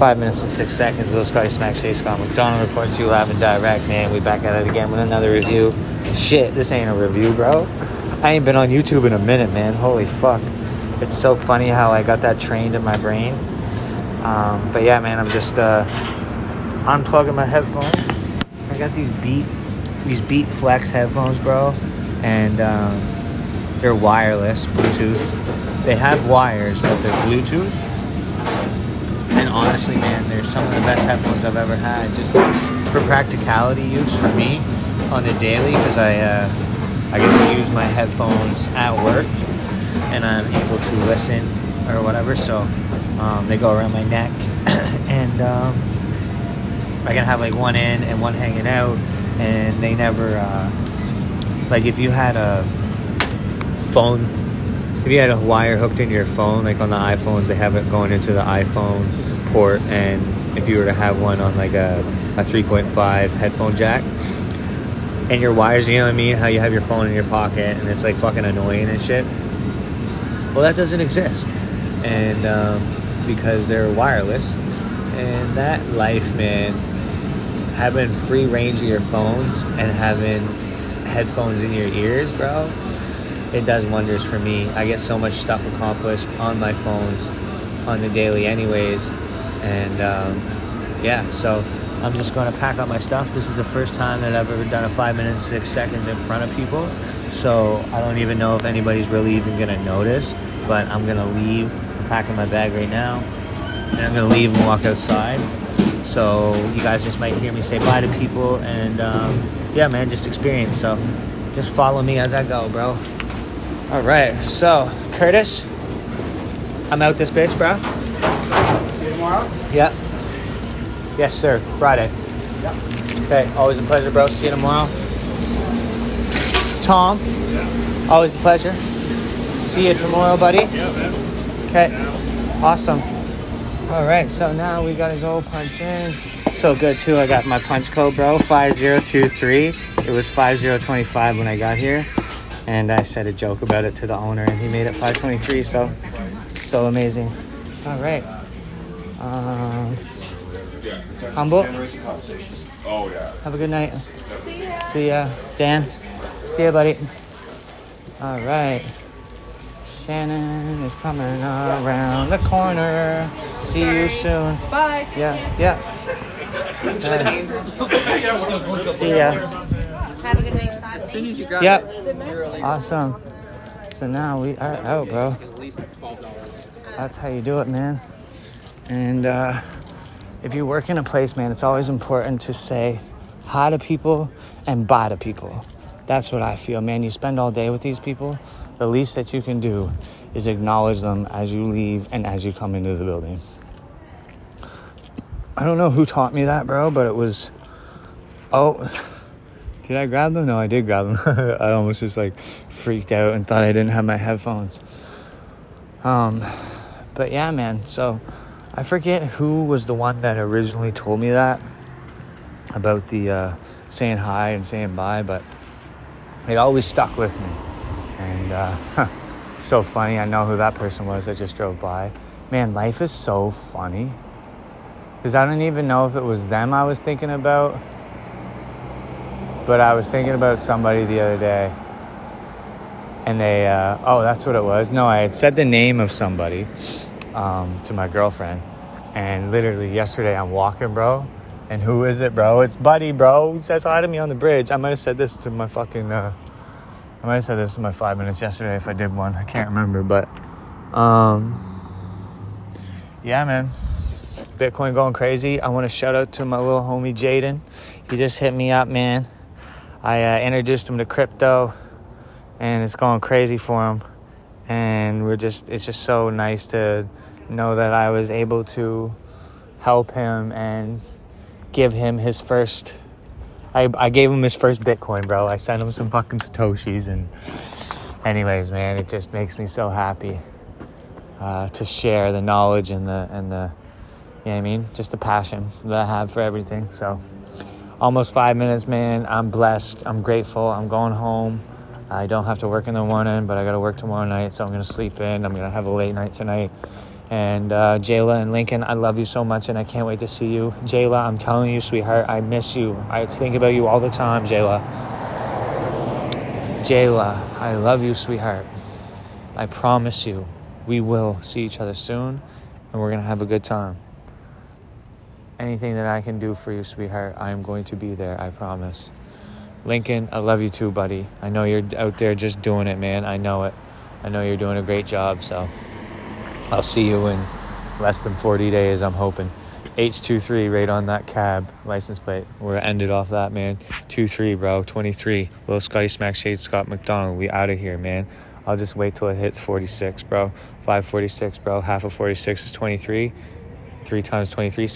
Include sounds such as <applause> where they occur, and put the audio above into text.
Five minutes and six seconds. Those guys smack Chase Scott McDonald reports you live and direct, man. We back at it again with another review. Shit, this ain't a review, bro. I ain't been on YouTube in a minute, man. Holy fuck. It's so funny how I got that trained in my brain. Um, but yeah, man, I'm just uh, unplugging my headphones. I got these Beat, these Beat Flex headphones, bro, and um, they're wireless, Bluetooth. They have wires, but they're Bluetooth. Honestly, man, they're some of the best headphones I've ever had, just for practicality use for me on the daily, because I uh, I get to use my headphones at work, and I'm able to listen or whatever. So um, they go around my neck, <clears throat> and um, I can have like one in and one hanging out, and they never uh, like if you had a phone if you had a wire hooked into your phone like on the iphones they have it going into the iphone port and if you were to have one on like a, a 3.5 headphone jack and your wires you know what i mean how you have your phone in your pocket and it's like fucking annoying and shit well that doesn't exist and um, because they're wireless and that life man having free range of your phones and having headphones in your ears bro it does wonders for me. I get so much stuff accomplished on my phones on the daily, anyways. And um, yeah, so I'm just going to pack up my stuff. This is the first time that I've ever done a five minutes, six seconds in front of people. So I don't even know if anybody's really even going to notice. But I'm going to leave, I'm packing my bag right now. And I'm going to leave and walk outside. So you guys just might hear me say bye to people. And um, yeah, man, just experience. So just follow me as I go, bro. All right, so Curtis, I'm out this bitch, bro. Tomorrow? Yep. Yes, sir. Friday. Yep. Okay, always a pleasure, bro. See you tomorrow. Tom, Yeah. always a pleasure. See you tomorrow, buddy. Yeah, man. Okay, awesome. All right, so now we gotta go punch in. So good too. I got my punch code, bro. Five zero two three. It was five zero twenty five when I got here, and I said a joke about it to the owner, and he made it five twenty three. So, so amazing. All right. Um, humble. Oh, yeah. Have a good night. See ya, Dan. See ya, buddy. All right. Shannon is coming around the corner. See you soon. Bye. Yeah, yeah. Uh, <laughs> see ya. Have a good night. Yep. Awesome. So now we are out, bro. That's how you do it, man. And uh, if you work in a place, man, it's always important to say hi to people and bye to people. That's what I feel, man. You spend all day with these people. The least that you can do is acknowledge them as you leave and as you come into the building. I don't know who taught me that, bro, but it was. Oh, did I grab them? No, I did grab them. <laughs> I almost just like freaked out and thought I didn't have my headphones. Um, but yeah, man. So I forget who was the one that originally told me that about the uh, saying hi and saying bye, but it always stuck with me. And uh, so funny. I know who that person was that just drove by. Man, life is so funny. Because I don't even know if it was them I was thinking about, but I was thinking about somebody the other day. And they, uh, oh, that's what it was. No, I had said the name of somebody um, to my girlfriend. And literally yesterday I'm walking, bro. And who is it, bro? It's Buddy, bro. He says hi to me on the bridge. I might have said this to my fucking, uh, I might have said this in my five minutes yesterday if I did one. I can't remember, but, um, yeah, man. Bitcoin going crazy. I want to shout out to my little homie Jaden. He just hit me up, man. I uh, introduced him to crypto, and it's going crazy for him. And we're just, it's just so nice to know that I was able to help him and give him his first. I, I gave him his first Bitcoin, bro. I sent him some fucking Satoshis. And, anyways, man, it just makes me so happy uh, to share the knowledge and the, and the, you know what I mean? Just the passion that I have for everything. So, almost five minutes, man. I'm blessed. I'm grateful. I'm going home. I don't have to work in the morning, but I got to work tomorrow night, so I'm going to sleep in. I'm going to have a late night tonight. And uh, Jayla and Lincoln, I love you so much, and I can't wait to see you. Jayla, I'm telling you, sweetheart, I miss you. I think about you all the time, Jayla. Jayla, I love you, sweetheart. I promise you, we will see each other soon, and we're gonna have a good time. Anything that I can do for you, sweetheart, I am going to be there. I promise. Lincoln, I love you too, buddy. I know you're out there just doing it, man. I know it. I know you're doing a great job, so I'll see you in less than 40 days, I'm hoping. H23 right on that cab license plate. We're ended off that, man. 23, bro. 23. Little Scotty Smack Shade Scott McDonald. We out of here, man. I'll just wait till it hits 46, bro. 546, bro. Half of 46 is 23. Three times 23,